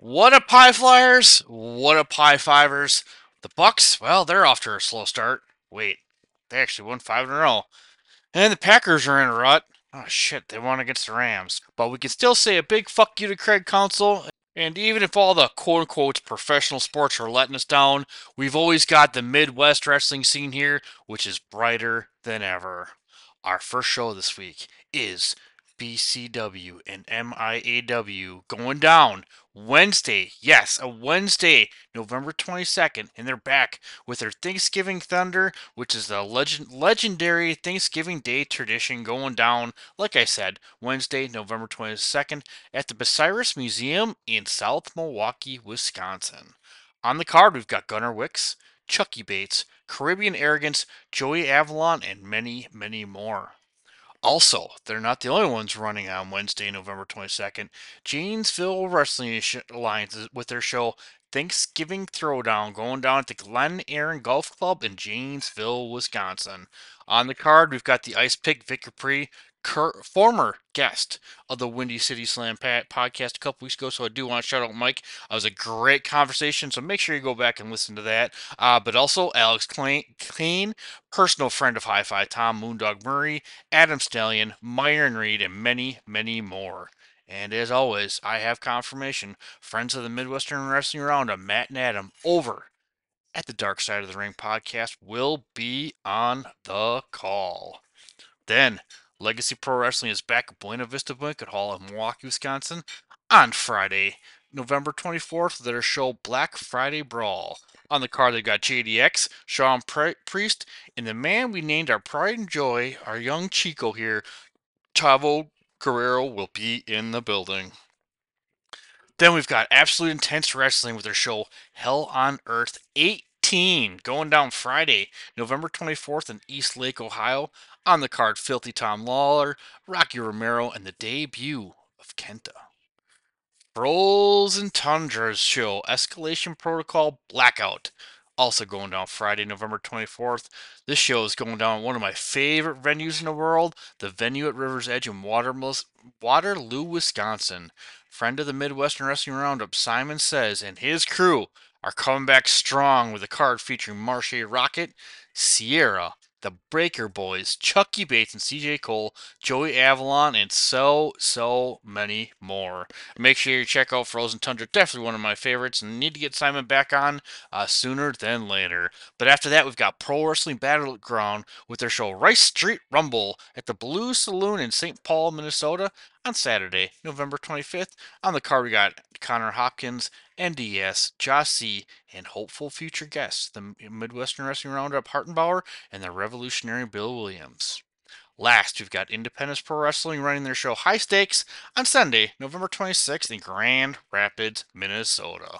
What up, High Flyers? What up, High Fivers? The Bucks, well, they're off to a slow start. Wait, they actually won five in a row. And the Packers are in a rut. Oh shit, they won against the Rams. But we can still say a big fuck you to Craig Counsell. And even if all the quote unquote professional sports are letting us down, we've always got the Midwest wrestling scene here, which is brighter than ever. Our first show this week is BCW and MIAW going down Wednesday. Yes, a Wednesday, November 22nd, and they're back with their Thanksgiving Thunder, which is the legend legendary Thanksgiving Day tradition going down, like I said, Wednesday, November 22nd at the Bucyrus Museum in South Milwaukee, Wisconsin. On the card, we've got Gunnar Wicks, Chucky Bates, Caribbean Arrogance, Joey Avalon, and many, many more. Also, they're not the only ones running on Wednesday, November 22nd. Janesville Wrestling Alliance with their show Thanksgiving Throwdown going down at the Glen Erin Golf Club in Janesville, Wisconsin. On the card, we've got the Ice Pick Vic Capri, cur- former guest of the Windy City Slam podcast a couple weeks ago. So I do want to shout out Mike. It was a great conversation. So make sure you go back and listen to that. Uh, but also Alex Kane, personal friend of High Five Tom, Moondog Murray, Adam Stallion, Myron Reed, and many, many more. And as always, I have confirmation. Friends of the Midwestern Wrestling Roundup, Matt and Adam, over at the Dark Side of the Ring podcast, will be on the call. Then Legacy Pro Wrestling is back at Buena Vista Banquet Hall in Milwaukee, Wisconsin on Friday, November 24th, with their show Black Friday Brawl. On the card, they've got JDX, Sean Priest, and the man we named our pride and joy, our young Chico here, Chavo Guerrero, will be in the building. Then we've got Absolute Intense Wrestling with their show Hell on Earth 18 going down Friday, November 24th in East Lake, Ohio. On the card, Filthy Tom Lawler, Rocky Romero, and the debut of Kenta. Frozen Tundra's show, Escalation Protocol Blackout. Also going down Friday, November 24th. This show is going down one of my favorite venues in the world, the venue at River's Edge in Waterloo, Wisconsin. Friend of the Midwestern Wrestling Roundup, Simon Says, and his crew are coming back strong with a card featuring Marshe Rocket, Sierra, the Breaker Boys, Chucky Bates and CJ Cole, Joey Avalon, and so, so many more. Make sure you check out Frozen Tundra, definitely one of my favorites, and need to get Simon back on uh, sooner than later. But after that, we've got Pro Wrestling Battleground with their show Rice Street Rumble at the Blue Saloon in St. Paul, Minnesota on Saturday, November 25th. On the card, we got Connor Hopkins, NDS, Josh C., and hopeful future guests, the uh, Midwestern Wrestling Roundup Hartenbauer and the Revolutionary Bill Williams. Last, we've got Independent Pro Wrestling running their show High Stakes on Sunday, November 26th in Grand Rapids, Minnesota.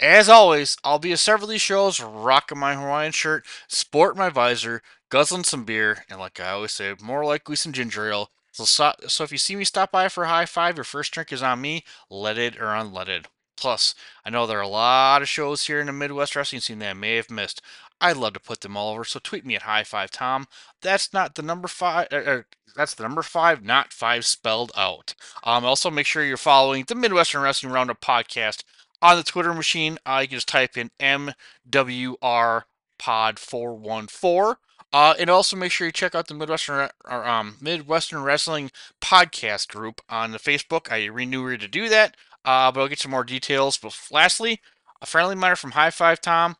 As always, I'll be at several of these shows rocking my Hawaiian shirt, sporting my visor, guzzling some beer, and like I always say, more likely some ginger ale. So, so if you see me stop by for a high five, your first drink is on me, leaded or unleaded. Plus, I know there are a lot of shows here in the Midwest wrestling scene that I may have missed. I'd love to put them all over, so tweet me at High Five Tom. That's not the number five. Er, er, that's the number five, not five spelled out. Um, also, make sure you're following the Midwestern Wrestling Roundup podcast on the Twitter machine. Uh, you can just type in MWR Pod 414. Uh, and also make sure you check out the Midwestern or, um, Midwestern Wrestling Podcast group on the Facebook. I renew you to do that. Uh, but I'll get some more details. But lastly, a friendly reminder from High Five Tom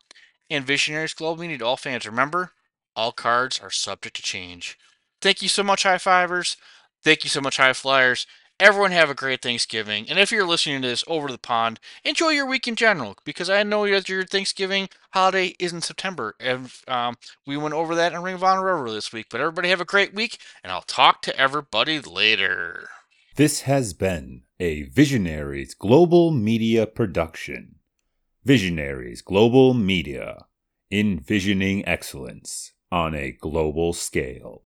and Visionaries Global Media to all fans. Remember, all cards are subject to change. Thank you so much, High Fivers. Thank you so much, High Flyers. Everyone have a great Thanksgiving. And if you're listening to this over the pond, enjoy your week in general because I know that your Thanksgiving holiday is in September. And um, we went over that in Ring of Honor River this week. But everybody have a great week, and I'll talk to everybody later. This has been a Visionaries Global Media production. Visionaries Global Media, envisioning excellence on a global scale.